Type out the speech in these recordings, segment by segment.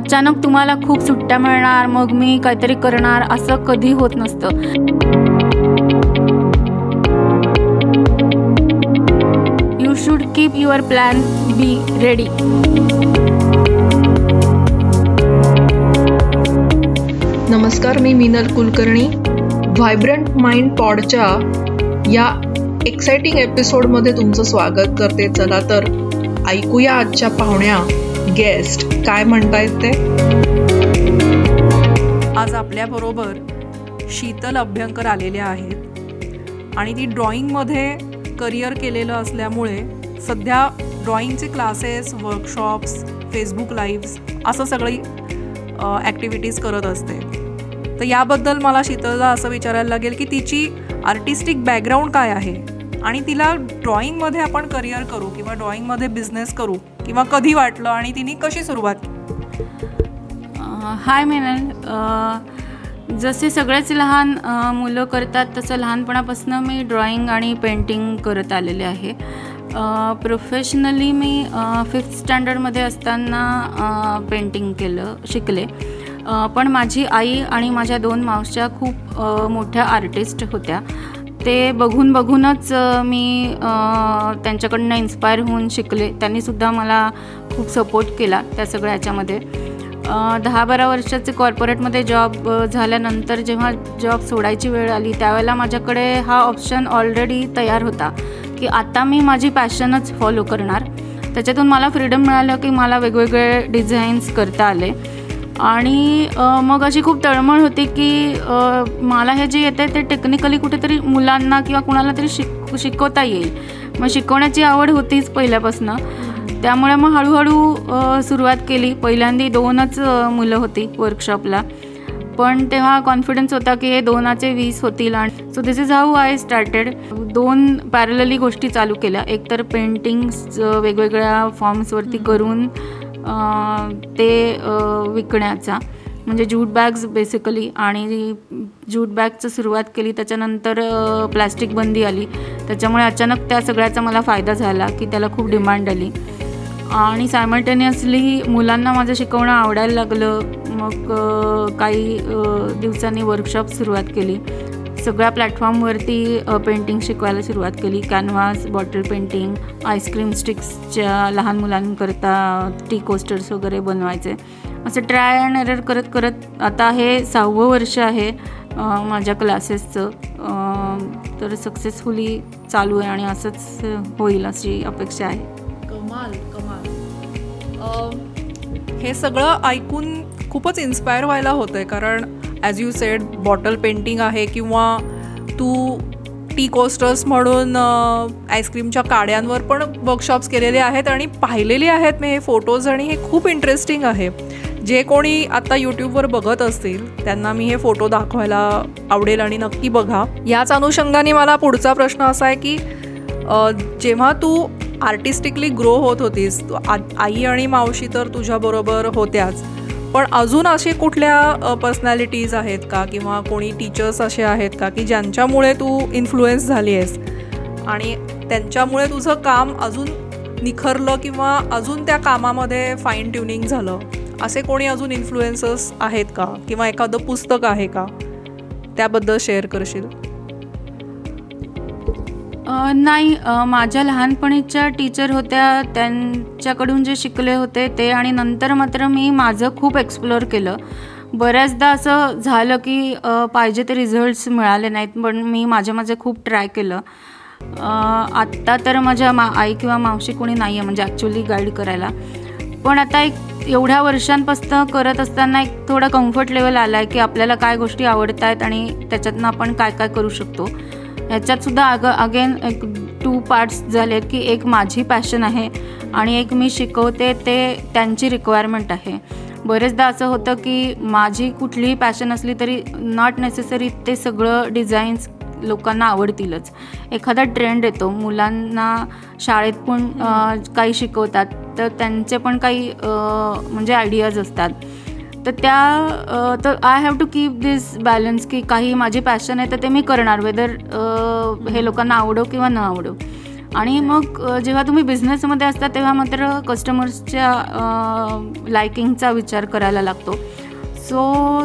अचानक तुम्हाला खूप सुट्ट्या मिळणार मग मी काहीतरी करणार असं कधी होत नसतं. You should keep your plan B ready नमस्कार मी मीनल कुलकर्णी. व्हायब्रंट माइंड पॉडच्या या एक्साइटिंग एपिसोडमध्ये तुमचं स्वागत करते. चला तर ऐकूया आजच्या पाहुण्या गेस्ट काय म्हणतायत ते? आज आपल्याबरोबर शीतल अभ्यंकर आलेल्या आहेत. आणि ती ड्रॉइंगमध्ये करिअर केलेलं असल्यामुळे सध्या ड्रॉइंगचे क्लासेस वर्कशॉप्स फेसबुक लाईव्स असं सगळी ॲक्टिव्हिटीज करत असते. तर याबद्दल मला शीतलला असं विचारायला लागेल की तिची आर्टिस्टिक बॅकग्राऊंड काय आहे? आणि तिला ड्रॉइंगमध्ये आपण करिअर करू किंवा ड्रॉइंगमध्ये बिझनेस करू किंवा कधी वाटलं आणि तिने कशी सुरुवात केली? हाय मेनल जसे सगळेच लहान मुलं करतात तसं लहानपणापासून मी ड्रॉइंग आणि पेंटिंग करत आलेले आहे. प्रोफेशनली मी फिफ्थ स्टँडर्डमध्ये असताना पेंटिंग केलं शिकले. पण माझी आई आणि माझ्या दोन मावश्या खूप मोठ्या आर्टिस्ट होत्या. ते बघून बघूनच मी त्यांच्याकडनं इन्स्पायर होऊन शिकले. त्यांनीसुद्धा मला खूप सपोर्ट केला त्या सगळ्या याच्यामध्ये दहा बारा वर्षाचे कॉर्पोरेटमध्ये जॉब झाल्यानंतर जेव्हा जॉब सोडायची वेळ आली त्यावेळेला माझ्याकडे हा ऑप्शन ऑलरेडी तयार होता की आता मी माझी पॅशनच फॉलो करणार. त्याच्यातून मला फ्रीडम मिळालं की मला वेगवेगळे डिझाईन्स करता आले. आणि मग अशी खूप तळमळ होती की मला हे जे येतं ते टेक्निकली कुठेतरी मुलांना किंवा कुणाला तरी शिक शिकवता येईल. मग शिकवण्याची आवड होतीच पहिल्यापासून. त्यामुळे मग हळूहळू सुरुवात केली. पहिल्यांदी दोनच मुलं होती वर्कशॉपला पण तेव्हा कॉन्फिडन्स होता की हे दोनाचे वीस होतील आणि so this is how I started दोन पॅरलली गोष्टी चालू केल्या. एक तर पेंटिंग्स वेगवेगळ्या फॉर्म्सवरती करून ते विकण्याचा. म्हणजे ज्यूट बॅग्स बेसिकली आणि ज्यूट बॅगचं सुरुवात केली त्याच्यानंतर प्लॅस्टिक बंदी आली. त्याच्यामुळे अचानक त्या सगळ्याचा मला फायदा झाला की त्याला खूप डिमांड आली. आणि सायमल्टेनियसली मुलांना माझं शिकवणं आवडायला लागलं. मग काही दिवसांनी वर्कशॉप सुरुवात केली. सगळ्या प्लॅटफॉर्मवरती पेंटिंग शिकवायला सुरुवात केली. Canvas bottle painting ice cream स्टिक्सच्या लहान मुलांकरता टी कोस्टर्स वगैरे बनवायचे. असं ट्राय अँड एरर करत करत आता हे सहावं वर्ष आहे माझ्या क्लासेसचं तर सक्सेसफुली चालू आहे आणि असंच होईल अशी अपेक्षा आहे. कमाल कमाल. हे सगळं ऐकून खूपच इन्स्पायर व्हायला होतं आहे कारण as you said bottle painting आहे किंवा तू टी कोस्टर्स म्हणून आईस्क्रीमच्या काड्यांवर पण वर्कशॉप्स केलेले आहेत आणि पाहिलेले आहेत मी हे फोटोज आणि हे खूप इंटरेस्टिंग आहे. जे कोणी आता यूट्यूबवर बघत असतील त्यांना मी हे फोटो दाखवायला आवडेल आणि नक्की बघा. याच अनुषंगाने मला पुढचा प्रश्न असा आहे की जेव्हा तू आर्टिस्टिकली ग्रो होत होतीस तू आ आई आणि मावशी तर तुझ्याबरोबर होत्याच. पण अजून असे कुठल्या पर्सनॅलिटीज आहेत का? किंवा कोणी टीचर्स असे आहेत का? की ज्यांच्यामुळे तू इन्फ्लुएन्स झाली आहेस? आणि त्यांच्यामुळे तुझं काम अजून निखरलं किंवा अजून त्या कामामध्ये फाईन ट्युनिंग झालं? असे कोणी अजून इन्फ्लुएन्सर्स आहेत का? किंवा एखादं पुस्तक आहे का? त्याबद्दल शेअर करशील? नाही माझ्या लहानपणीच्या टीचर होत्या त्यांच्याकडून जे शिकले होते ते आणि नंतर मात्र मी माझं खूप एक्सप्लोअर केलं. बऱ्याचदा असं झालं की पाहिजे ते रिझल्ट्स मिळाले नाहीत पण मी माझ्या माझे खूप ट्राय केलं. आत्ता तर माझ्या मा आई किंवा मावशी कोणी नाही आहे म्हणजे ॲक्च्युली गाईड करायला. पण आता एक एवढ्या वर्षांपासून करत असताना एक थोडा कम्फर्ट लेवल आला आहे की आपल्याला काय गोष्टी आवडत आहेत आणि त्याच्यातनं आपण काय काय करू शकतो. ह्याच्यात सुद्धा अग अगेन एक टू पार्ट्स झाले आहेत की एक माझी पॅशन आहे आणि एक मी शिकवते ते त्यांची रिक्वायरमेंट आहे. बरेचदा असं होतं की माझी कुठलीही पॅशन असली तरी नॉट नेसेसरी ते सगळं डिझाईन्स लोकांना आवडतीलच. एखादा ट्रेंड येतो मुलांना शाळेत पण काही शिकवतात तर त्यांचे पण काही म्हणजे आयडियाज असतात. तर त्या तर I have to keep this balance की काही माझी पॅशन आहे तर ते मी करणार वेदर हे लोकांना आवडो किंवा न आवडो. आणि मग जेव्हा तुम्ही बिझनेसमध्ये असता तेव्हा मात्र कस्टमर्सच्या लायकिंगचा विचार करायला लागतो. सो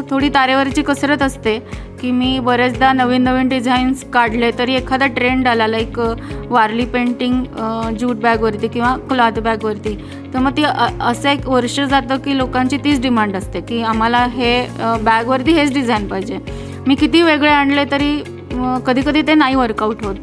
थोडी तारेवरची कसरत असते की मी बरेचदा नवीन नवीन डिझाईन्स काढले तरी एखादा ट्रेंड आला लाईक वारली पेंटिंग ज्यूट बॅगवरती किंवा क्लॉथ बॅगवरती तर मग ती असं एक वर्ष जातं की लोकांची तीच डिमांड असते की आम्हाला हे बॅगवरती हेच डिझाईन पाहिजे. मी किती वेगळे आणले तरी कधी कधी ते नाही वर्कआउट होत.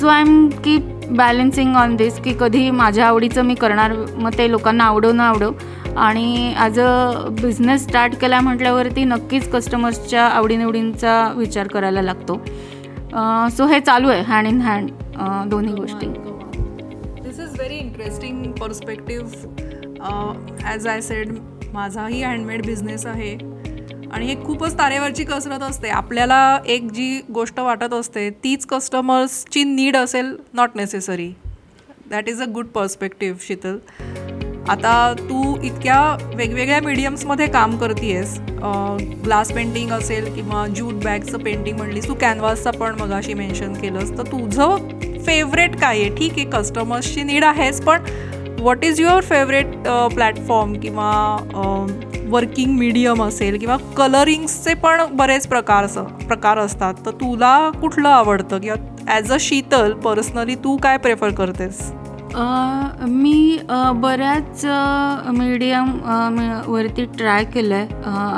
So I am keep balancing on this की कधी माझ्या आवडीचं मी करणार मग ते लोकांना आवडो न आवडो आणि ॲज अ बिझनेस स्टार्ट केला म्हटल्यावरती नक्कीच कस्टमर्सच्या आवडीनिवडींचा विचार करायला लागतो. सो हे चालू आहे हँड इन हँड दोन्ही गोष्टी. This is very interesting perspective as I said माझाही हँडमेड बिझनेस आहे. आणि हे खूपच तारेवरची कसरत असते. आपल्याला एक जी गोष्ट वाटत असते तीच कस्टमर्सची नीड असेल not necessary that is a good perspective Sheetal आता तू इतक्या वेगवेगळ्या मीडियम्समध्ये काम करतेयस. ग्लास पेंटिंग असेल किंवा ज्यूट बॅगचं पेंटिंग म्हणलीस तू कॅनव्हासचा पण मगाशी मेन्शन केलंस. तर तुझं फेवरेट काय आहे? ठीक आहे कस्टमर्सची नीड आहेच पण what is your favourite platform किंवा वर्किंग मीडियम असेल किंवा कलरिंग्सचे पण बरेच प्रकार प्रकार असतात. तर तुला कुठलं आवडतं? किंवा ॲज अ शीतल पर्सनली तू काय प्रेफर करतेस? मी बऱ्याच मीडियम वरती ट्राय केलं आहे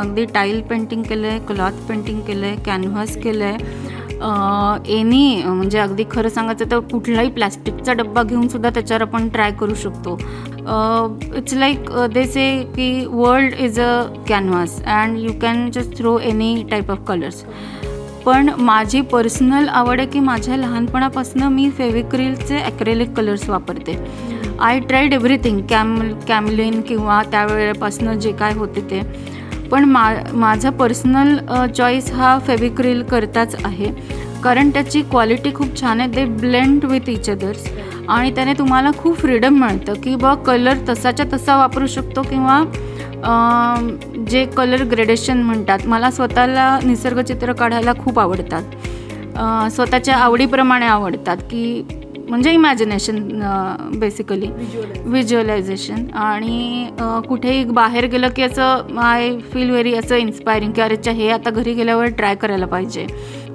अगदी टाईल पेंटिंग केलं आहे क्लॉथ पेंटिंग केलं आहे कॅनव्हास केलं आहे एनी म्हणजे अगदी खरं सांगायचं तर कुठलाही प्लॅस्टिकचा डब्बा घेऊन सुद्धा त्याच्यावर आपण ट्राय करू शकतो. इट्स लाईक दे से की world is a canvas and you can just throw any type of colours पण माझी पर्सनल आवड आहे की माझ्या लहानपणापासून मी फेविक्रिलचे ॲक्रेलिक कलर्स वापरते. I tried everything cam Camlin किंवा त्यावेळेपासून जे काय होते ते. पण मा माझा पर्सनल चॉईस हा फेविक्रिल करताच आहे. कारण त्याची क्वालिटी खूप छान आहे. ते ब्लेंड विथ इच अदर्स आणि त्याने तुम्हाला खूप फ्रीडम मिळतं की बा कलर तसाच्या तसा वापरू शकतो किंवा जे कलर ग्रेडेशन म्हणतात मला स्वतःला निसर्गचित्र काढायला खूप आवडतात. स्वतःच्या आवडीप्रमाणे आवडतात की म्हणजे इमॅजिनेशन बेसिकली व्हिज्युअलायझेशन आणि कुठेही बाहेर गेलं की असं आय फील व्हेरी असं इन्स्पायरिंग की अरेच्या हे आता घरी गेल्यावर ट्राय करायला पाहिजे.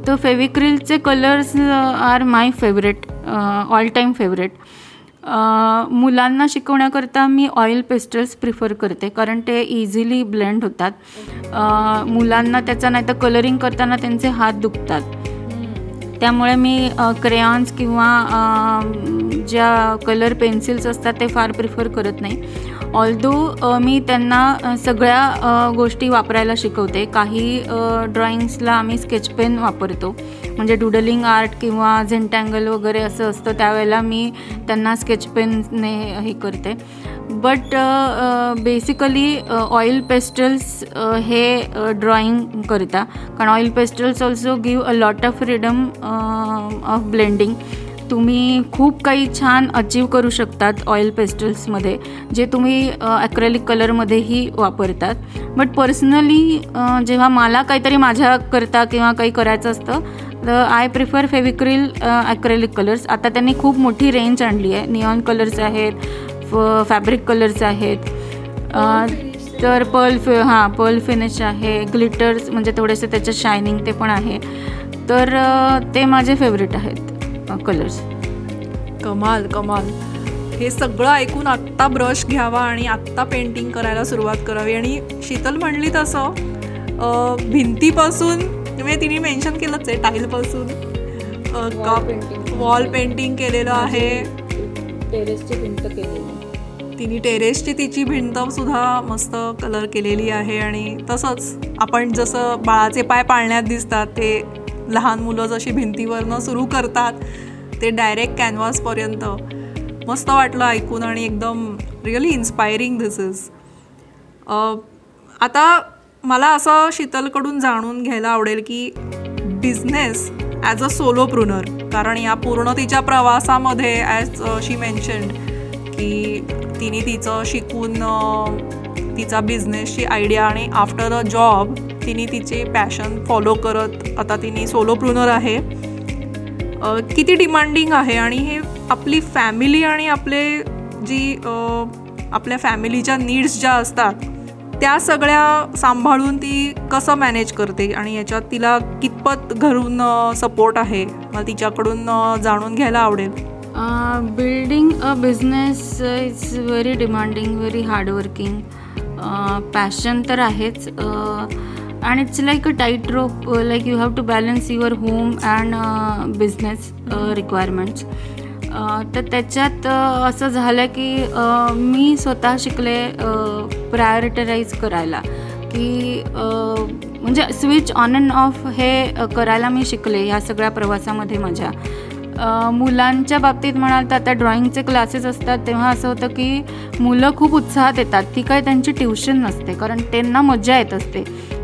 तर फेविक्रिलचे colours are my favourite all time favourite मुलांना शिकवण्याकरता मी ऑइल पेस्टल्स प्रिफर करते कारण ते इझिली ब्लेंड होतात. मुलांना त्याचा नाही तर कलरिंग करताना त्यांचे हात दुखतात. त्यामुळे मी क्रेयॉन्स किंवा ज्या कलर पेन्सिल्स असतात ते फार प्रिफर करत नाही. ऑल्दो मी त्यांना सगळ्या गोष्टी वापरायला शिकवते. काही ड्रॉइंग्सला आम्ही स्केच पेन वापरतो. म्हणजे डुडलिंग आर्ट किंवा झेंटँगल वगैरे असं असतं त्यावेळेला मी त्यांना स्केच पेनने हे करते. बट बेसिकली ऑइल पेस्टल्स हे ड्रॉइंग करता. कारण oil pastels also give a lot of freedom of blending तुम्ही खूप काही छान अचीव करू शकतात ऑइल पेस्टल्समध्ये जे तुम्ही ॲक्रेलिक कलरमध्येही वापरतात. बट पर्सनली जेव्हा मला काहीतरी माझ्याकरता किंवा काही करायचं असतं तर I prefer Fevicryl acrylic colours आता त्यांनी खूप मोठी रेंज आणली आहे. निऑन कलर्स आहेत फ फॅब्रिक कलर्स आहेत. तर पर्ल फि हां पर्ल फिनिश आहे. ग्लिटर्स म्हणजे थोडेसे त्याच्यात शायनिंग ते पण आहे. तर ते माझे फेवरेट आहेत. कलर्स कमाल कमाल. हे सगळं ऐकून आत्ता ब्रश घ्यावा आणि आत्ता पेंटिंग करायला सुरुवात करावी. आणि शीतल म्हणली तसं भिंतीपासून म्हणजे तिने मेन्शन केलंच आहे टाईलपासून वॉल पेंटिंग केलेलं आहे. टेरेसची भिंत केलेली. तिने टेरेसची तिची भिंत सुद्धा मस्त कलर केलेली आहे. आणि तसंच आपण जसं बाळाचे पाय पाळण्यात दिसतात ते लहान मुलं जशी भिंतीवरनं सुरू करतात ते डायरेक्ट कॅनव्हासपर्यंत मस्त वाटलं ऐकून आणि एकदम रिअली इन्स्पायरिंग दिस इज आता मला असं शीतलकडून जाणून घ्यायला आवडेल की business as a solopreneur कारण या पूर्ण तिच्या प्रवासामध्ये ॲज शी मेन्शन्ड की तिने तिचं शिकून तिचा बिझनेसची आयडिया आणि आफ्टर अ जॉब तिने तिचे पॅशन फॉलो करत आता तिने सोलो प्रुनर आहे किती डिमांडिंग आहे आणि हे आपली फॅमिली आणि आपले जी आपल्या फॅमिलीच्या नीड्स ज्या असतात त्या सगळ्या सांभाळून ती कसं मॅनेज करते आणि याच्यात तिला कितपत घरून सपोर्ट आहे मला तिच्याकडून जाणून घ्यायला आवडेल. Building a business is very demanding very hardworking passion तर आहेच. And it's like a tight rope like you have to balance your home and business requirements तर त्याच्यात uh, असं झालं की uh, मी स्वतः शिकले uh, प्रायोरिटराईज करायला. की म्हणजे स्विच ऑन अँड ऑफ हे करायला मी शिकले ह्या सगळ्या प्रवासामध्ये माझ्या. मुलांच्या बाबतीत म्हणाल तर आता ड्रॉइंगचे क्लासेस असतात तेव्हा असं होतं की मुलं खूप उत्साहात येतात. ती काय त्यांची ट्युशन नसते कारण त्यांना मजा येत असते.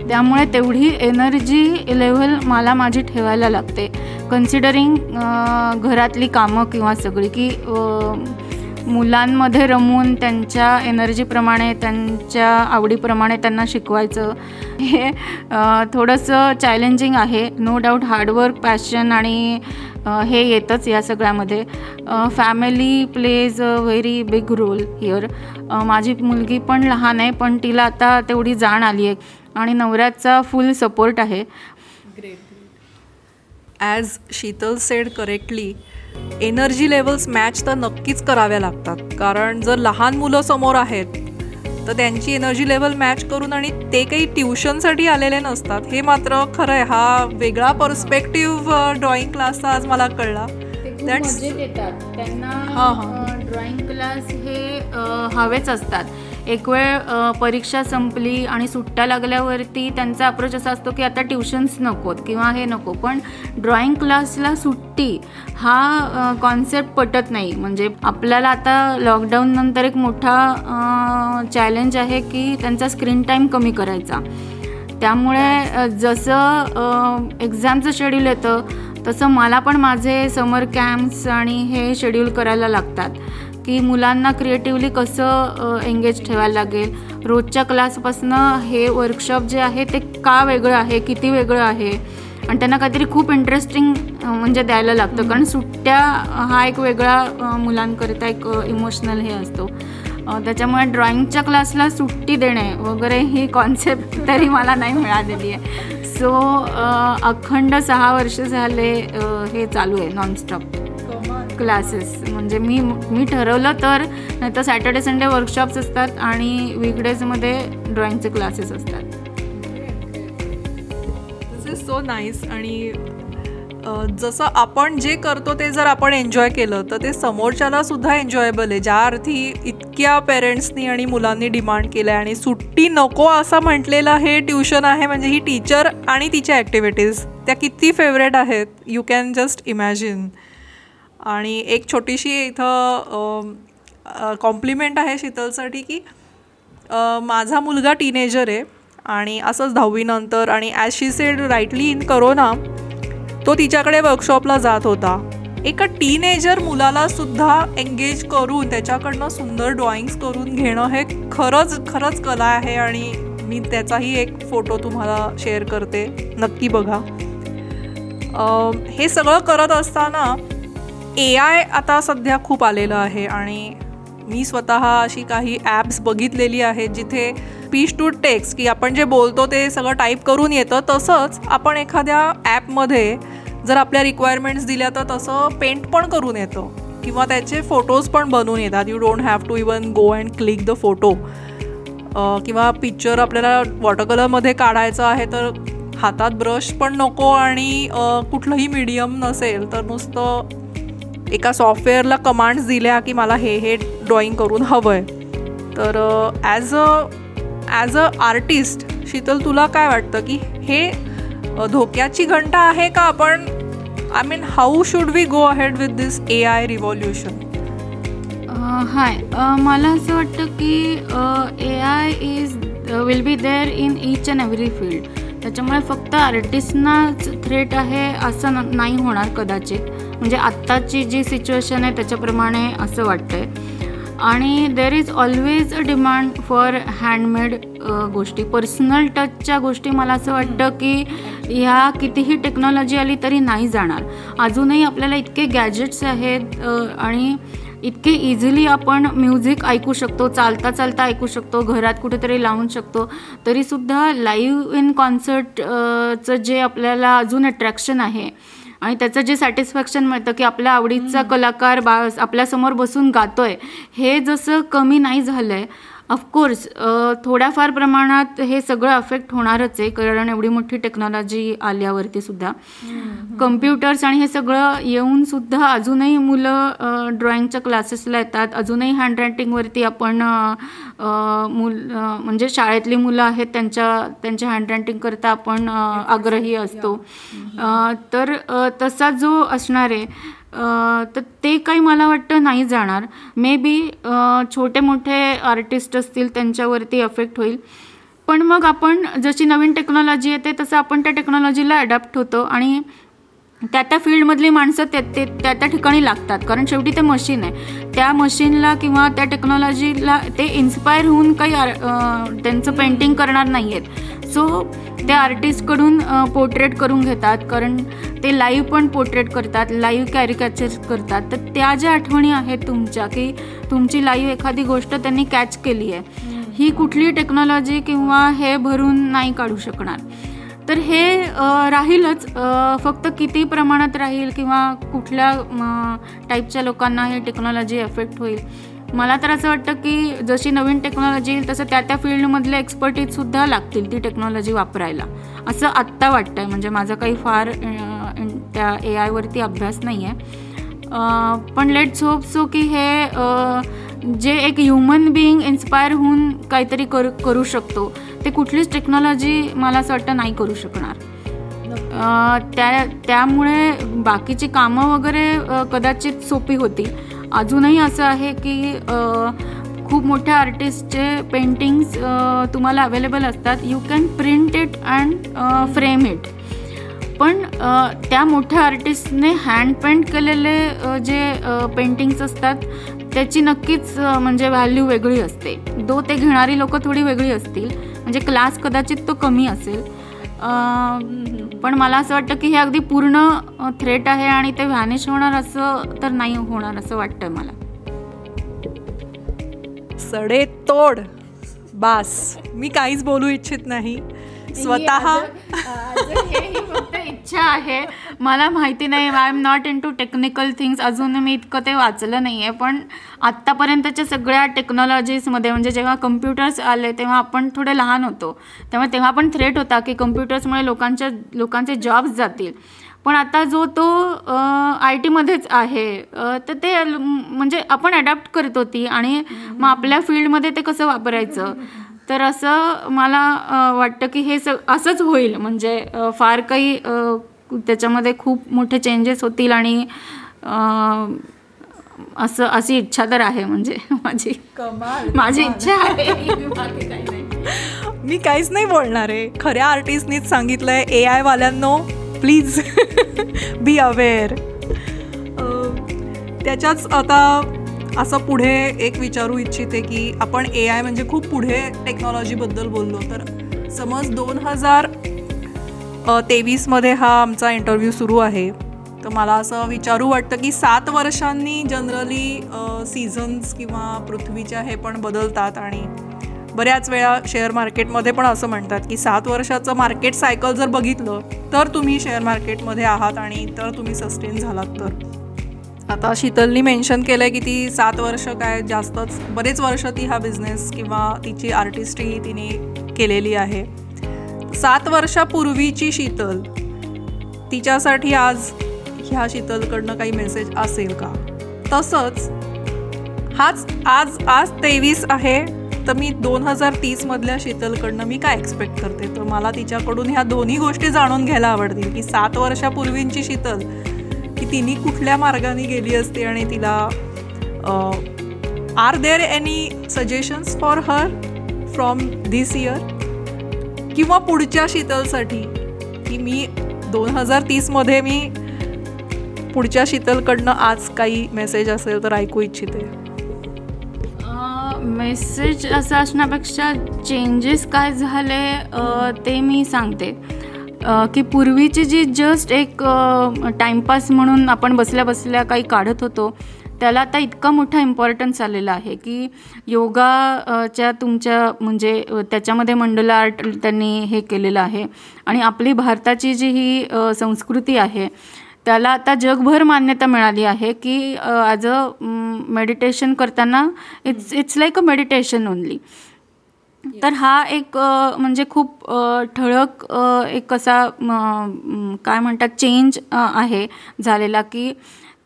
त्यामुळे तेवढी एनर्जी लेवल मला माझी ठेवायला लागते. कन्सिडरिंग घरातली कामं किंवा सगळी की मुलांमध्ये रमून त्यांच्या एनर्जीप्रमाणे त्यांच्या आवडीप्रमाणे त्यांना शिकवायचं हे थोडंसं चॅलेंजिंग आहे. नो डाऊट हार्डवर्क पॅशन आणि हे येतंच या सगळ्यामध्ये. Family plays a very big role here माझी मुलगी पण लहान आहे पण तिला आता तेवढी जाण आली आहे आणि नवऱ्याचा फुल सपोर्ट आहे. As Sheetal said correctly energy levels match तर नक्कीच कराव्या लागतात. कारण जर लहान मुलं समोर आहेत तर त्यांची एनर्जी लेवल मॅच करून आणि ते काही ट्युशनसाठी आलेले नसतात. हे मात्र खरं आहे हा वेगळा पर्स्पेक्टिव्ह ड्रॉइंग क्लासचा आज मला कळला. त्यांना हां, हां. ड्रॉइंग क्लास हे हवेच असतात. एक वेळ परीक्षा संपली आणि सुट्ट्या लागल्यावरती त्यांचा अप्रोच असा असतो की आता ट्युशन्स नकोत किंवा हे नको. पण ड्रॉइंग क्लासला सुट्टी हा कॉन्सेप्ट पटत नाही. म्हणजे आपल्याला आता लॉकडाऊन नंतर एक मोठा चॅलेंज आहे की त्यांचा स्क्रीन टाईम कमी करायचा. त्यामुळे जसं एक्झामचं शेड्यूल येतं तसं मला पण माझे समर कॅम्प्स आणि हे शेड्यूल करायला लागतात. की मुलांना क्रिएटिव्हली कसं एंगेज ठेवायला लागेल. रोजच्या क्लासपासनं हे वर्कशॉप जे आहे ते का वेगळं आहे किती वेगळं आहे? आणि त्यांना काहीतरी खूप इंटरेस्टिंग म्हणजे द्यायला लागतं. कारण सुट्ट्या हा एक वेगळा मुलांकरिता एक इमोशनल हे असतो. त्याच्यामुळे ड्रॉइंगच्या क्लासला सुट्टी देणे वगैरे ही कॉन्सेप्ट तरी मला नाही मिळालेली आहे. सो अखंड सहा वर्ष झाले हे चालू आहे नॉनस्टॉप क्लासेस म्हणजे मी मी ठरवलं तर नाही तर सॅटर्डे संडे वर्कशॉप्स असतात आणि वीकडेजमध्ये ड्रॉइंगचे क्लासेस असतात. दिस इज सो नाईस आणि जसं आपण जे करतो ते जर आपण एन्जॉय केलं तर ते समोरच्याला सुद्धा एन्जॉयबल आहे. ज्या अर्थी इतक्या पेरेंट्सनी आणि मुलांनी डिमांड केलं आहे आणि सुट्टी नको असं म्हटलेलं हे ट्युशन आहे म्हणजे ही टीचर आणि तिच्या ॲक्टिव्हिटीज त्या किती फेवरेट आहेत यू कॅन जस्ट इमॅजिन आणि एक छोटीशी इथं कॉम्प्लिमेंट आहे शीतलसाठी की माझा मुलगा टीनेजर आहे आणि असंच दहावीनंतर आणि as she said rightly in corona तो तिच्याकडे वर्कशॉपला जात होता. एका टीनेजर मुलाला सुद्धा एंगेज करून त्याच्याकडनं सुंदर ड्रॉइंग्स करून घेणं हे खरंच खरंच कला आहे आणि मी त्याचाही एक फोटो तुम्हाला शेअर करते. नक्की बघा. हे सगळं करत असताना ए आय आता सध्या खूप आलेलं आहे आणि मी स्वतः अशी काही ॲप्स बघितलेली आहेत जिथे स्पीच टू टेक्स्ट की आपण जे बोलतो ते सगळं टाईप करून येतं तसंच आपण एखाद्या ॲपमध्ये जर आपल्या रिक्वायरमेंट्स दिल्या तर तसं पेंट पण करून येतं. किंवा त्याचे फोटोज पण बनवून येतात. You don't have to even go and click the photo किंवा पिक्चर आपल्याला वॉटर कलरमध्ये काढायचं आहे तर हातात ब्रश पण नको आणि कुठलंही मीडियम नसेल तर नुसतं एका सॉफ्टवेअरला कमांड्स दिल्या की मला हे हे ड्रॉइंग करून हवं आहे तर as a as a artist Sheetal तुला काय वाटतं की हे धोक्याची घंटा आहे का आपण I mean how should we go ahead with this A I revolution hi मला असं वाटतं की A I is will be there in each and every field त्याच्यामुळे फक्त आर्टिस्टनाच थ्रेट आहे असं न- नाही होणार कदाचित. म्हणजे आत्ताची जी सिच्युएशन आहे त्याच्याप्रमाणे असं वाटतंय. आणि there is always a demand for handmade गोष्टी. पर्सनल टचच्या गोष्टी मला असं वाटतं की ह्या कितीही टेक्नॉलॉजी आली तरी नाही जाणार. अजूनही आपल्याला इतके गॅजेट्स आहेत आणि इतके इझिली आपण म्युझिक ऐकू शकतो चालता चालता ऐकू शकतो घरात कुठेतरी लावून शकतो तरीसुद्धा लाईव्ह इन कॉन्सर्टचं जे आपल्याला अजून अट्रॅक्शन आहे आणि त्याचं जे सॅटिस्फॅक्शन मिळतं की आपल्या आवडीचा कलाकार बा आपल्यासमोर बसून गातोय हे जसं कमी नाही झालं आहे ऑफकोर्स थोड्याफार प्रमाणात हे सगळं अफेक्ट होणारच आहे कारण एवढी मोठी टेक्नॉलॉजी आल्यावरती सुद्धा. कम्प्युटर्स आणि हे सगळं येऊन सुद्धा अजूनही मुलं ड्रॉइंगच्या क्लासेसला येतात. अजूनही हँडरायटिंगवरती आपण अ, अ, मुल म्हणजे शाळेतली मुलं आहेत त्यांच्या त्यांच्या हँडरायटिंग करता आपण आग्रही असतो. तर तसा जो असणार आहे तर ते काही मला वाटतं नाही जाणार. मे बी छोटे मोठे आर्टिस्ट असतील त्यांच्यावरती अफेक्ट होईल. पण मग आपण जशी नवीन टेक्नॉलॉजी येते तसं आपण त्या टेक्नॉलॉजीला अडॅप्ट होतो. आणि त्या त्या फील्डमधली माणसं त्या ते त्या त्या ठिकाणी लागतात. कारण शेवटी ते मशीन आहे. त्या मशीनला किंवा त्या टेक्नॉलॉजीला ते इन्स्पायर होऊन काही आर- त्यांचं पेंटिंग करणार नाही आहेत सो ते आर्टिस्टकडून पोर्ट्रेट करून घेतात. कारण ते लाईव्ह पण पोर्ट्रेट करतात. लाईव्ह कॅरिकॅचर करतात. तर त्या ज्या आठवणी आहेत तुमच्या की तुमची लाईव्ह एखादी गोष्ट त्यांनी कॅच केली आहे ही कुठली टेक्नॉलॉजी किंवा हे भरून नाही काढू शकणार. तर हे राहीलच. फक्त किती प्रमाणात राहील किंवा कुठल्या म, टाईपच्या लोकांना हे टेक्नॉलॉजी एफेक्ट होईल? मला तर असं वाटतं की जशी नवीन टेक्नॉलॉजी येईल तसं त्या त्या फील्डमधले एक्सपर्टीजसुद्धा लागतील ती टेक्नॉलॉजी वापरायला. असं आत्ता वाटतं आहे म्हणजे माझा काही फार त्या ए आयवरती अभ्यास नाही आहे पण लेट्स होप सो की हे जे एक ह्युमन बिईंग इन्स्पायर होऊन काहीतरी करू करू शकतो. ते कुठलीच टेक्नॉलॉजी मला असं वाटतं नाही करू शकणार. त्या त्यामुळे बाकीची कामं वगैरे कदाचित सोपी होती. अजूनही असं आहे की खूप मोठ्या आर्टिस्टचे पेंटिंग्स तुम्हाला अवेलेबल असतात. You can print it and frame it पण त्या मोठ्या आर्टिस्टने हँड पेंट केलेले जे पेंटिंग्स असतात त्याची नक्कीच म्हणजे व्हॅल्यू वेगळी असते. दो ते घेणारी लोकं थोडी वेगळी असतील. म्हणजे क्लास कदाचित तो कमी असेल. पण मला असं वाटतं की हे अगदी पूर्ण थ्रेट आहे आणि ते व्हॅनिश होणार असं तर नाही होणार असं वाटतंय मला. सडे तोड. बास. मी काहीच बोलू इच्छित नाही. स्वतः इच्छा आहे. मला माहिती नाही I am not into technical things अजून मी इतकं ते वाचलं नाही आहे पण आत्तापर्यंतच्या सगळ्या टेक्नॉलॉजीजमध्ये म्हणजे जेव्हा कम्प्युटर्स आले तेव्हा आपण थोडे लहान होतो. त्यामुळे तेव्हा पण थ्रेट होता की कम्प्युटर्समुळे लोकांच्या लोकांचे जॉब्स जातील. पण आता जो तो आय टीमध्येच आहे तर ते म्हणजे आपण अडॅप्ट करत होती आणि मग आपल्या फील्डमध्ये ते कसं वापरायचं? तर असं मला वाटतं की हे स असंच होईल. म्हणजे फार काही त्याच्यामध्ये खूप मोठे चेंजेस होतील आणि असं अशी इच्छा तर आहे म्हणजे माझी. कमाल माझी इच्छा आहे. मी काहीच नाही बोलणार आहे. खऱ्या आर्टिस्टनीच सांगितलंय ए आय वाल्यांनो प्लीज बी अवेअर त्याच्याच आता असं पुढे एक विचारू इच्छिते की आपण ए आय म्हणजे खूप पुढे टेक्नॉलॉजीबद्दल बोललो. तर समज दोन हजार तेवीसमध्ये हा आमचा इंटरव्ह्यू सुरू आहे. तर मला असं विचारू वाटतं की सात वर्षांनी जनरली सीझन्स किंवा पृथ्वीच्या हे पण बदलतात आणि बऱ्याच वेळा शेअर मार्केटमध्ये पण असं म्हणतात की सात वर्षाचं मार्केट सायकल जर बघितलं तर तुम्ही शेअर मार्केटमध्ये आहात आणि तर तुम्ही सस्टेन झालात तर. आता शीतलनी मेन्शन केलं आहे की ती सात वर्ष काय जास्तच बरेच वर्ष ती हा बिझनेस किंवा तिची आर्टिस्ट्री तिने केलेली आहे. सात वर्षापूर्वीची शीतल तिच्यासाठी आज ह्या शीतलकडनं काही मेसेज असेल का? तसंच हाच आज आज तेवीस आहे तर मी दोन हजार तीसमधल्या शीतलकडनं मी काय एक्सपेक्ट करते? तर मला तिच्याकडून ह्या दोन्ही गोष्टी जाणून घ्यायला आवडतील की सात वर्षापूर्वींची शीतल तिने कुठल्या मार्गाने गेली असते आणि तिला are there any suggestions for her from this year किंवा पुढच्या शीतलसाठी? की मी दोन हजार तीसमध्ये मी पुढच्या शीतलकडनं आज काही मेसेज असेल तर ऐकू इच्छिते. मेसेज असं असण्यापेक्षा चेंजेस काय झाले ते मी सांगते. की पूर्वीची जी जस्ट एक टाईमपास म्हणून आपण बसल्या बसल्या काही काढत होतो त्याला आता इतका मोठा इम्पॉर्टन्स आलेला आहे की योगाच्या तुमच्या म्हणजे त्याच्यामध्ये मंडला आर्ट त्यांनी हे केलेलं आहे. आणि आपली भारताची जी ही संस्कृती आहे त्याला आता जगभर मान्यता मिळाली आहे की ॲज अ मेडिटेशन करताना it's it's like a meditation only तर हा एक म्हणजे खूप ठळक एक असा काय म्हणतात चेंज आहे झालेला की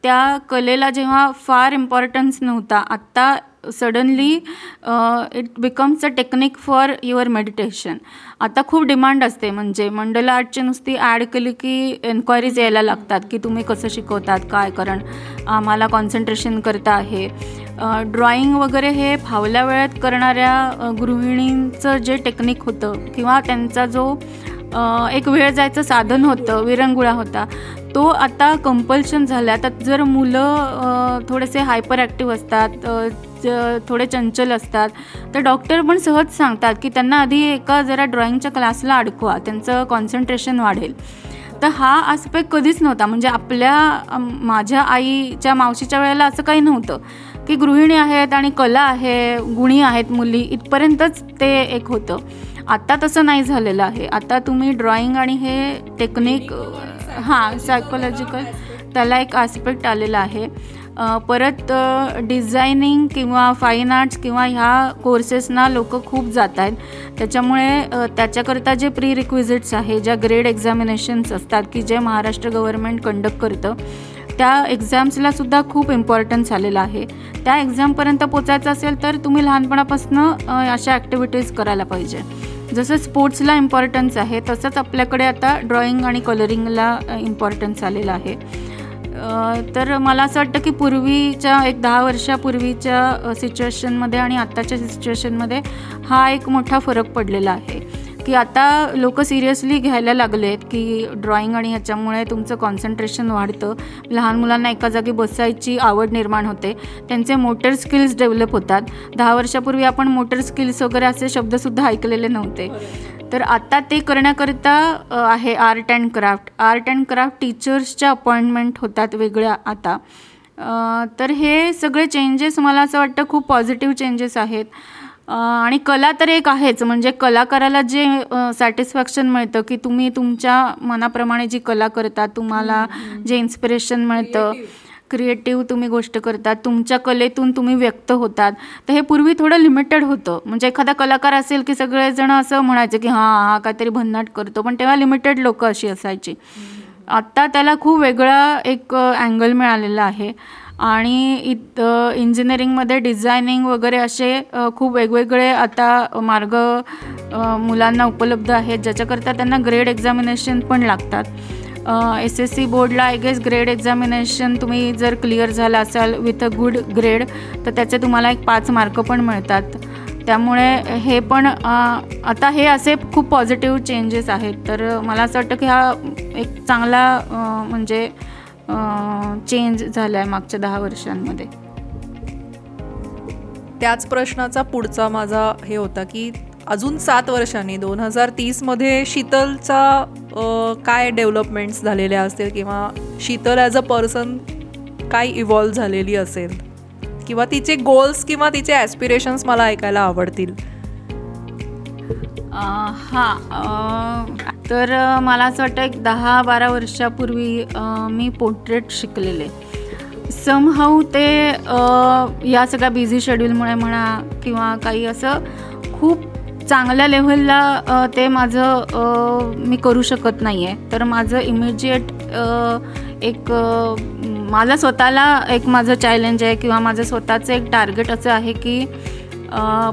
त्या कलेला जेव्हा फार इम्पॉर्टन्स नव्हता आत्ता suddenly it becomes a technique for your meditation आता खूप डिमांड असते म्हणजे मंडला आर्टची नुसती ॲड केली की एन्क्वायरीज यायला लागतात की तुम्ही कसं शिकवतात काय कारण आम्हाला कॉन्सन्ट्रेशन करता आहे. ड्रॉइंग वगैरे हे फावल्या वेळात करणाऱ्या गृहिणींचं जे टेक्निक होतं किंवा त्यांचा जो एक वेळ जायचं साधन होतं विरंगुळा होता तो आता कंपल्शन झाला तर जर मुलं थोडेसे हायपर ॲक्टिव्ह असतात थोडे चंचल असतात तर डॉक्टर पण सहज सांगतात की त्यांना आधी एका जरा ड्रॉइंगच्या क्लासला अडकवा त्यांचं कॉन्सन्ट्रेशन वाढेल. तर हा आस्पेक्ट कधीच नव्हता. म्हणजे आपल्या माझ्या आईच्या मावशीच्या वेळेला असं काही नव्हतं. की गृहिणी आहेत आणि कला आहे गुणी आहेत मुली इथपर्यंतच ते एक होतं. आत्ता तसं नाही झालेलं आहे. आता तुम्ही ड्रॉइंग आणि हे टेक्निक हां सायकोलॉजिकल त्याला एक आस्पेक्ट आलेला आहे. परत डिझायनिंग किंवा फाईन आर्ट्स किंवा ह्या कोर्सेसना लोक खूप जात आहेत त्याच्यामुळे त्याच्याकरता जे प्री रिक्विजिट्स आहे ज्या ग्रेड एक्झामिनेशन्स असतात की जे महाराष्ट्र गव्हर्मेंट कंडक्ट करतं त्या एक्झाम्सला सुद्धा खूप इम्पॉर्टन्स आलेला आहे. त्या एक्झामपर्यंत पोचायचं असेल तर तुम्ही लहानपणापासून अशा ॲक्टिव्हिटीज करायला पाहिजे. जसं स्पोर्ट्सला इम्पॉर्टन्स आहे तसंच आपल्याकडे आता ड्रॉइंग आणि कलरिंगला इम्पॉर्टन्स आलेलं आहे. तर मला असं वाटतं की पूर्वीच्या एक दहा वर्षापूर्वीच्या सिच्युएशनमध्ये आणि आत्ताच्या सिच्युएशनमध्ये हा एक मोठा फरक पडलेला आहे. की आता लोक सिरियसली घ्यायला लागले आहेत की ड्रॉइंग आणि ह्याच्यामुळे तुमचं कॉन्सन्ट्रेशन वाढतं. लहान मुलांना एका जागी बसायची आवड निर्माण होते. त्यांचे मोटर स्किल्स डेव्हलप होतात. दहा वर्षापूर्वी आपण मोटर स्किल्स वगैरे असे शब्दसुद्धा ऐकलेले नव्हते. तर आता ते करण्याकरिता आहे art and craft. Art and craft टीचर्सच्या appointment होतात वेगळ्या आता. तर हे सगळे चेंजेस मला असं वाटतं खूप पॉझिटिव्ह चेंजेस आहेत. आणि कला तर एक आहेच. म्हणजे कलाकाराला जे सॅटिस्फॅक्शन मिळतं की तुम्ही तुमच्या मनाप्रमाणे जी कला करता तुम्हाला जे इन्स्पिरेशन मिळतं क्रिएटिव्ह तुम्ही गोष्ट करतात तुमच्या कलेतून तुम्ही व्यक्त होतात. तर हे पूर्वी थोडं लिमिटेड होतं. म्हणजे एखादा कलाकार असेल की सगळेजण असं म्हणायचे की हां हा काहीतरी भन्नाट करतो. पण तेव्हा लिमिटेड लोकं अशी असायची. आत्ता त्याला खूप वेगळा एक अँगल मिळालेला आहे. आणि इत इंजिनिअरिंगमध्ये डिझायनिंग वगैरे असे खूप वेगवेगळे आता मार्ग मुलांना उपलब्ध आहेत ज्याच्याकरता त्यांना ग्रेड एक्झामिनेशन पण लागतात. एस एस सी बोर्डला आय गेस ग्रेड एक्झामिनेशन तुम्ही जर क्लिअर झाला असाल विथ अ गुड ग्रेड तर त्याचे तुम्हाला एक पाच मार्क पण मिळतात. त्यामुळे हे पण आता हे असे खूप पॉझिटिव्ह चेंजेस आहेत. तर मला असं वाटतं की हा एक चांगला म्हणजे चेंज झाला आहे मागच्या दहा वर्षांमध्ये. त्याच प्रश्नाचा पुढचा माझा हे होता की अजून सात वर्षांनी दोन हजार तीसमध्ये शीतलचा काय डेव्हलपमेंट्स झालेल्या असतील किंवा शीतल ॲज अ पर्सन काय इव्हॉल्व झालेली असेल? किंवा तिचे गोल्स किंवा तिचे ॲस्पिरेशन्स मला ऐकायला आवडतील? हां तर मला असं वाटतं एक दहा बारा वर्षापूर्वी मी पोर्ट्रेट शिकलेले. समहाऊ ते या सगळ्या बिझी शेड्यूलमुळे म्हणा किंवा काही असं खूप चांगल्या लेव्हलला ते माझं मी करू शकत नाही आहे तर माझं इमिजिएट एक माझं मला स्वतःला एक माझं चॅलेंज आहे किंवा माझं स्वतःचं एक टार्गेट असं आहे की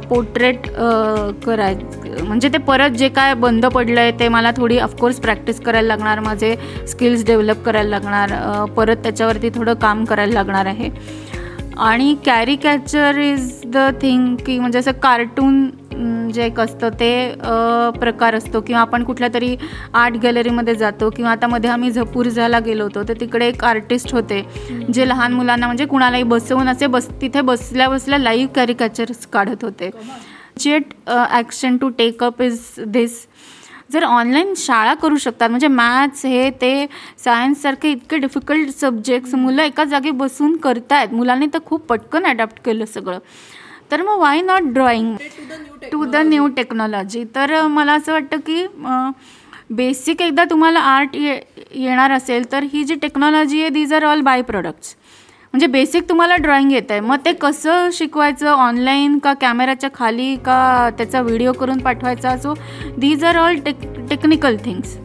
पोर्ट्रेट कराय म्हणजे ते परत जे काय बंद पडलं आहे ते मला थोडी ऑफकोर्स प्रॅक्टिस करायला लागणार माझे स्किल्स डेव्हलप करायला लागणार परत त्याच्यावरती थोडं काम करायला लागणार आहे. आणि caricature is the thing की म्हणजे असं कार्टून जे एक असतं ते प्रकार असतो. किंवा आपण कुठल्या तरी आर्ट गॅलरीमध्ये जातो किंवा आता मध्ये आम्ही झपूरजाला गेलो होतो तर तिकडे एक आर्टिस्ट होते जे लहान मुलांना म्हणजे कुणालाही बसवून असे बस तिथे बसल्या बसल्या लाईव्ह कॅरिकॅचर्स काढत होते. Jet action to take up is this जर ऑनलाईन शाळा करू शकतात म्हणजे मॅथ्स हे ते सायन्ससारखे इतके डिफिकल्ट सब्जेक्ट्स मुलं एका जागी बसून करतायत. मुलांनी तर खूप पटकन अडॅप्ट केलं सगळं. तर मग why not drawing to the new technology तर मला असं वाटतं की बेसिक एकदा तुम्हाला आर्ट ये येणार असेल तर ही जी टेक्नॉलॉजी आहे these are all by products म्हणजे बेसिक तुम्हाला ड्रॉइंग येत आहे मग ते कसं शिकवायचं? ऑनलाईन का कॅमेराच्या खाली का त्याचा व्हिडिओ करून पाठवायचा? So these are all tech technical things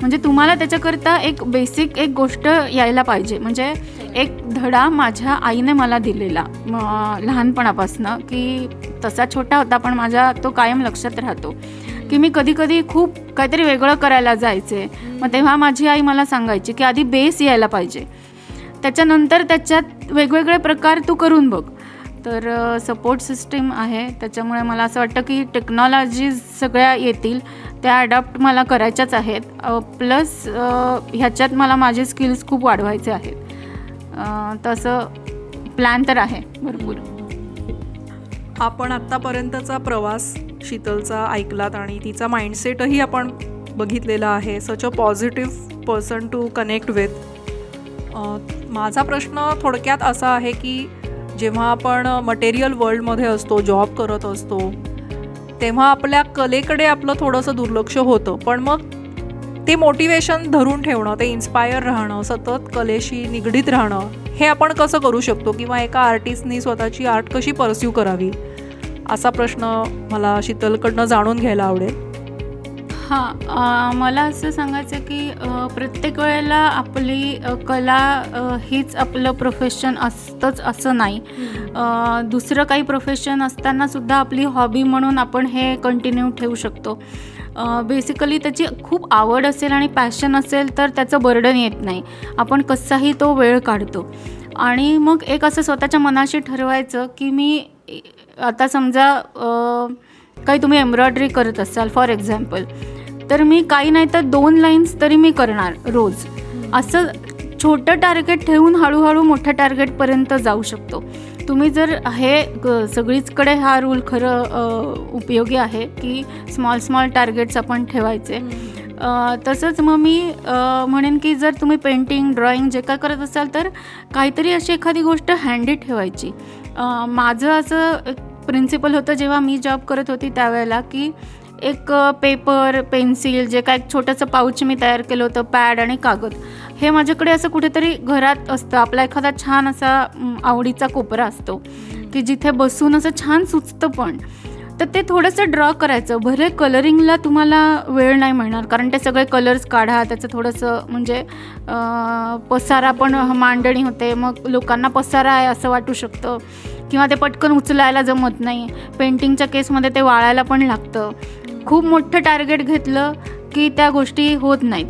म्हणजे तुम्हाला त्याच्याकरता एक बेसिक एक गोष्ट यायला पाहिजे. म्हणजे एक धडा माझ्या आईने मला दिलेला. म, लहानपणापासनं की तसा छोटा होता पण माझ्या तो कायम लक्षात राहतो. की मी कधीकधी खूप काहीतरी वेगळं करायला जायचे. मग तेव्हा माझी आई मला सांगायची की आधी बेस यायला पाहिजे. त्याच्यानंतर त्याच्यात वेगवेगळे प्रकार तू करून बघ. तर सपोर्ट सिस्टीम आहे. त्याच्यामुळे मला असं वाटतं की टेक्नॉलॉजीज सगळ्या येतील. त्या अडॉप्ट मला करायच्याच आहेत. प्लस ह्याच्यात मला माझे स्किल्स खूप वाढवायचे आहेत. तसं प्लॅन तर आहे भरपूर. आपण आत्तापर्यंतचा प्रवास शीतलचा ऐकलात आणि तिचा माइंडसेटही आपण बघितलेला आहे. Such a positive person to connect with माझा प्रश्न थोडक्यात असा आहे की जेव्हा आपण मटेरियल वर्ल्डमध्ये असतो जॉब करत असतो तेव्हा आपल्या कलेकडे आपलं थोडंसं दुर्लक्ष होतं. पण मग ते मोटिवेशन धरून ठेवणं ते इन्स्पायर राहणं सतत कलेशी निगडीत राहणं हे आपण कसं करू शकतो? किंवा एका आर्टिस्टनी स्वतःची आर्ट कशी परस्यू करावी? असा प्रश्न मला शीतलकडनं जाणून घ्यायला आवडेल. हां मला असं सांगायचं की प्रत्येक वेळेला आपली कला हीच आपलं प्रोफेशन असतंच असं नाही. दुसरं काही प्रोफेशन असतानासुद्धा आपली हॉबी म्हणून आपण हे कंटिन्यू ठेवू शकतो. बेसिकली त्याची खूप आवड असेल आणि पॅशन असेल तर त्याचं बर्डन येत नाही. आपण कसाही तो वेळ काढतो. आणि मग एक असं स्वतःच्या मनाशी ठरवायचं की मी आता समजा काही तुम्ही एम्ब्रॉयडरी करत असाल फॉर एक्झाम्पल तर मी काही नाही तर दोन लाईन्स तरी मी करणार रोज. असं छोटं टार्गेट ठेवून हळूहळू मोठ्या टार्गेटपर्यंत जाऊ शकतो. तुम्ही जर हे ग- सगळीचकडे हा रूल खरं उपयोगी आहे की स्मॉल स्मॉल टार्गेट्स आपण ठेवायचे. तसंच मग मी म्हणेन की जर तुम्ही पेंटिंग ड्रॉइंग जे काय करत असाल तर काहीतरी अशी एखादी गोष्ट हँडी ठेवायची. माझं असं एक प्रिन्सिपल होतं जेव्हा मी जॉब करत होती त्यावेळेला की एक पेपर पेन्सिल जे काय एक छोटंसं पाऊच मी तयार केलं होतं पॅड आणि कागद. हे माझ्याकडे असं कुठेतरी घरात असतं. आपला एखादा छान असा आवडीचा कोपरा असतो की जिथे बसून असं छान सुचतं पण. तर ते थोडंसं ड्रॉ करायचं. भले कलरिंगला तुम्हाला वेळ नाही मिळणार कारण ते सगळे कलर्स काढा त्याचं थोडंसं म्हणजे पसारा पण मांडणी होते. मग लोकांना पसारा आहे असं वाटू शकतं. किंवा ते पटकन उचलायला जमत नाही. पेंटिंगच्या केसमध्ये ते वाळायला पण लागतं. खूप मोठं टार्गेट घेतलं की त्या गोष्टी होत नाहीत.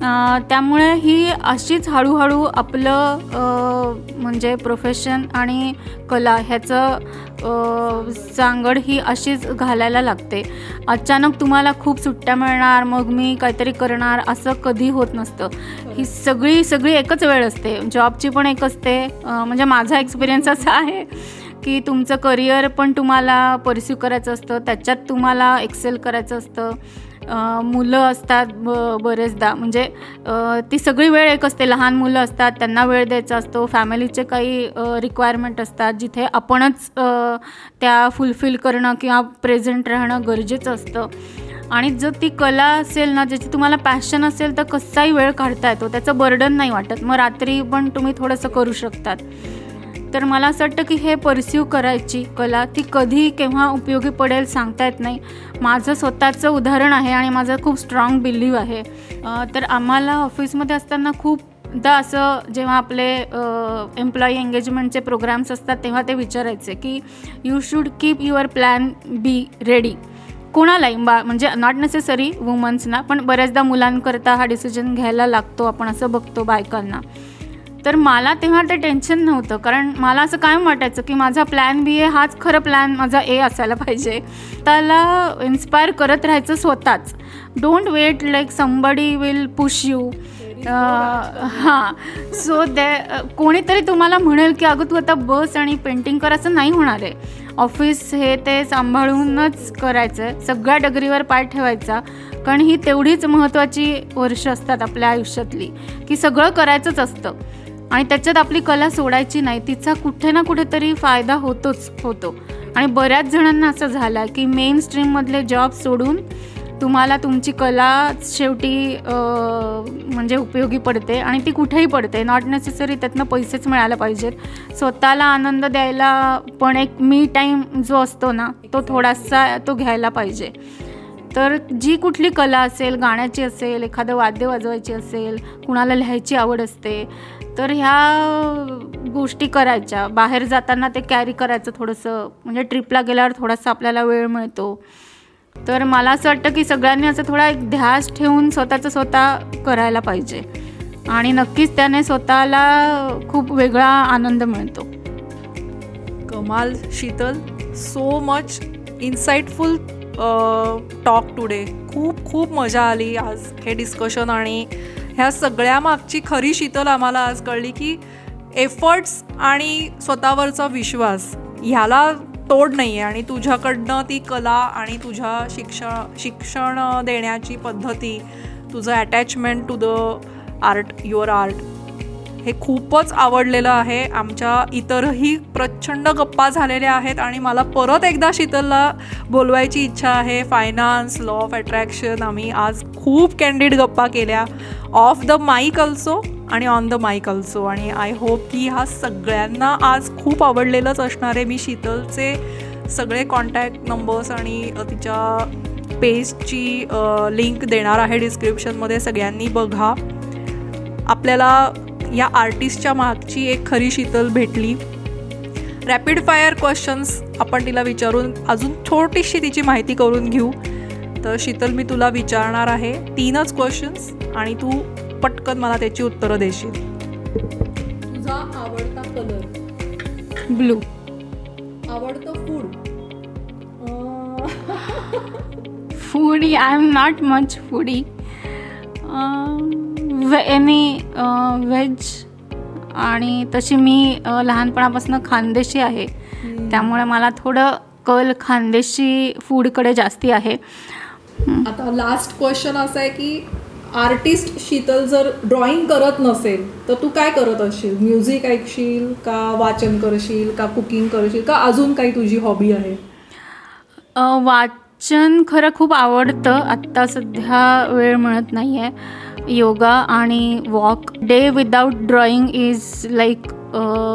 त्यामुळे ही अशीच हळूहळू आपलं म्हणजे प्रोफेशन आणि कला ह्याचं सांगड ही अशीच घालायला लागते. अचानक तुम्हाला खूप सुट्ट्या मिळणार मग मी काहीतरी करणार असं कधी होत नसतं. ही सगळी सगळी एकच वेळ असते. जॉबची पण एक असते. म्हणजे माझा एक्सपिरियन्स असा आहे. की तुमचं करिअर पण तुम्हाला परस्यू करायचं असतं त्याच्यात तुम्हाला एक्सेल करायचं असतं. मुलं असतात ब बरेचदा. म्हणजे ती सगळी वेळ एक असते. लहान मुलं असतात त्यांना वेळ द्यायचा असतो. फॅमिलीचे काही रिक्वायरमेंट असतात जिथे आपणच त्या फुलफिल करणं किंवा प्रेझेंट राहणं गरजेचं असतं. आणि जर ती कला असेल ना ज्याची तुम्हाला पॅशन असेल तर कसाही वेळ काढता येतो. त्याचं बर्डन नाही वाटत. मग रात्री पण तुम्ही थोडंसं करू शकतात. तर मला असं वाटतं की हे परस्यू करायची कला ती कधी केव्हा उपयोगी पडेल सांगता येत नाही. माझं स्वतःचं उदाहरण आहे आणि माझं खूप स्ट्रॉंग बिलीव आहे. तर आम्हाला ऑफिसमध्ये असताना खूपदा असं जेव्हा आपले एम्प्लॉई एंगेजमेंटचे प्रोग्राम्स असतात तेव्हा ते विचारायचे की you should keep your plan B ready कोणालाही बा म्हणजे नॉट नेसेसरी वुमन्सना पण बऱ्याचदा मुलांकरता हा डिसिजन घ्यायला लागतो आपण असं बघतो बायकांना. तर मला तेव्हा ते टेन्शन नव्हतं. कारण मला असं कायम वाटायचं की माझा प्लॅन बी आहे हाच खरं प्लॅन माझा ए असायला पाहिजे. त्याला इन्स्पायर करत राहायचं स्वतःच. Don't wait like somebody will push you हां. सो दे कोणीतरी तुम्हाला म्हणेल की अगं तू आता बस आणि पेंटिंग कर असं नाही होणार आहे. ऑफिस हे ते सांभाळूनच करायचं आहे सगळ्या डगरीवर पाय ठेवायचा. कारण ही तेवढीच महत्त्वाची वर्ष असतात आपल्या आयुष्यातली. की सगळं करायचंच असतं. आणि त्याच्यात आपली कला सोडायची नाही तिचा कुठे ना कुठेतरी फायदा होतोच होतो. आणि बऱ्याच जणांना असं झालं की मेन स्ट्रीममधले जॉब सोडून तुम्हाला तुमची कला शेवटी म्हणजे उपयोगी पडते आणि ती कुठेही पडते. नॉट नेसेसरी त्यातनं पैसेच मिळायला पाहिजेत. स्वतःला आनंद द्यायला पण एक मी टाईम जो असतो ना तो थोडासा तो घ्यायला पाहिजे. तर जी कुठली कला असेल गाण्याची असेल एखादं वाद्य वाजवायची असेल कुणाला लिहायची आवड असते तर ह्या गोष्टी करायच्या. बाहेर जाताना ते कॅरी करायचं थोडंसं. म्हणजे ट्रिपला गेल्यावर थोडासा आपल्याला वेळ मिळतो. तर मला असं वाटतं की सगळ्यांनी असं थोडा एक ध्यास ठेवून स्वतःचं स्वतः करायला पाहिजे. आणि नक्कीच त्याने स्वतःला खूप वेगळा आनंद मिळतो. कमाल Sheetal. So much insightful talk today खूप खूप मजा आली आज हे डिस्कशन आणि ह्या सगळ्या मागची खरी शीतल आम्हाला आज कळली की एफर्ट्स आणि स्वतःवरचा विश्वास ह्याला तोड नाही आहे आणि तुझ्याकडनं ती कला आणि तुझ्या शिक्षण शिक्षण देण्याची पद्धती तुझं attachment to the art your art हे खूपच आवडलेलं आहे. आमच्या इतरही प्रचंड गप्पा झालेल्या आहेत आणि मला परत एकदा शीतलला बोलवायची इच्छा आहे. फायनान्स लॉ ऑफ अट्रॅक्शन आम्ही आज खूप कॅन्डिड गप्पा केल्या. ऑफ द माईक अल्सो आणि ऑन द माईक अल्सो आणि आय होप की हा सगळ्यांना आज खूप आवडलेलंच असणार आहे. मी शीतलचे सगळे कॉन्टॅक्ट नंबर्स आणि तिच्या पेजची लिंक देणार आहे डिस्क्रिप्शनमध्ये सगळ्यांनी बघा. आपल्याला या आर्टिस्टच्या मागची एक खरी शीतल भेटली. रॅपिड फायर क्वेश्चन्स आपण तिला विचारून अजून छोटीशी तिची माहिती करून घेऊ. तर शीतल मी तुला विचारणार आहे तीनच क्वेश्चन्स आणि तू पटकन मला त्याची उत्तरं देशील. तुझा आवडता कलर ब्लू आवडतं food foodie I am not much foodie any veg आणि तशी मी लहानपणापासून खानदेशी आहे. त्यामुळे मला थोडं कल खानदेशी फूडकडे जास्ती आहे. आता लास्ट क्वेश्चन असा आहे की आर्टिस्ट शीतल जर ड्रॉइंग करत नसेल तर तू काय करत असशील? म्युझिक ऐकशील का वाचन करशील का कुकिंग करशील? का अजून काही तुझी हॉबी आहे? वाचन खरं खूप आवडतं. आत्ता सध्या वेळ मिळत नाही आहे योगा आणि walk day without drawing is like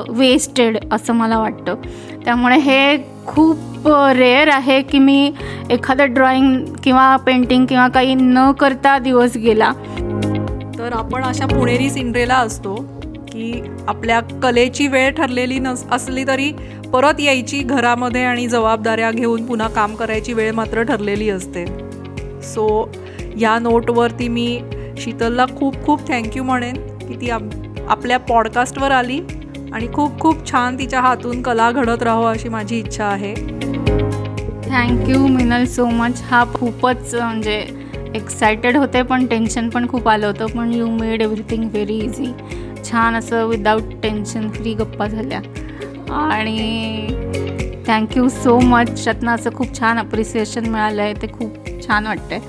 wasted असं मला वाटतं. त्यामुळे हे खूप रेअर आहे की मी एखादं ड्रॉइंग किंवा पेंटिंग किंवा काही न करता दिवस गेला. तर आपण अशा पुणेरी सिंड्रेला असतो की आपल्या कलेची वेळ ठरलेली नस असली तरी परत यायची घरामध्ये आणि जबाबदाऱ्या घेऊन पुन्हा काम करायची वेळ मात्र ठरलेली असते. सो या नोटवरती मी शीतलला खूप खूप थँक्यू म्हणेन की ती आप आपल्या पॉडकास्टवर आली आणि खूप खूप छान तिच्या हातून कला घडत राहो अशी माझी इच्छा आहे. थँक्यू मिनल सो मच हा खूपच म्हणजे एक्सायटेड होते पण टेन्शन पण खूप आलं होतं पण you made everything very easy छान असं विदाऊट टेन्शन फ्री गप्पा झाल्या. आणि थँक्यू सो मच त्यातनं असं खूप छान अप्रिसिएशन मिळालं आहे ते खूप छान वाटतंय.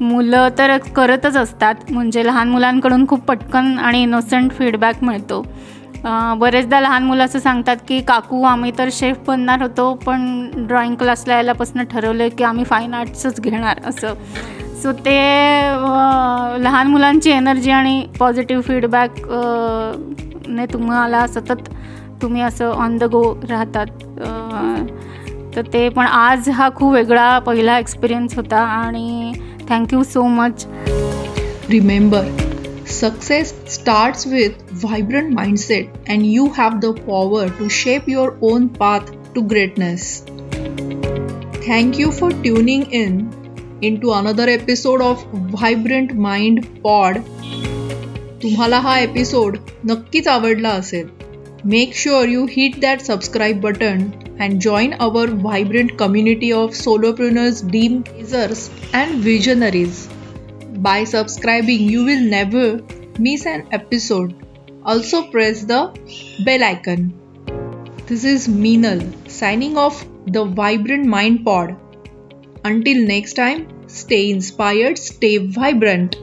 मुलं तर करतच असतात. म्हणजे लहान मुलांकडून खूप पटकन आणि इनोसंट फीडबॅक मिळतो. बरेचदा लहान मुलं असं सांगतात की काकू आम्ही तर शेफ बनणार होतो पण ड्रॉइंग क्लासला यायलापासून ठरवलं की आम्ही फाईन आर्ट्सच घेणार. असं. सो ते लहान मुलांची एनर्जी आणि पॉझिटिव्ह फीडबॅक ने तुम्हाला सतत तुम्ही असं ऑन द गो राहतात. तर ते पण आज हा खूप वेगळा पहिला एक्सपिरियन्स होता आणि Thank you so much Remember, success starts with vibrant mindset and you have the power to shape your own path to greatness. Thank you for tuning in into another episode of Vibrant Mind Pod. तुम्हाला हा episode नक्कीच आवडला असेल Make sure you hit that subscribe button and join our vibrant community of solopreneurs, dream chasers, and visionaries. By subscribing, you will never miss an episode. Also, press the bell icon. This is Meenal signing off the Vibrant Mind Pod. Until next time, stay inspired, stay vibrant.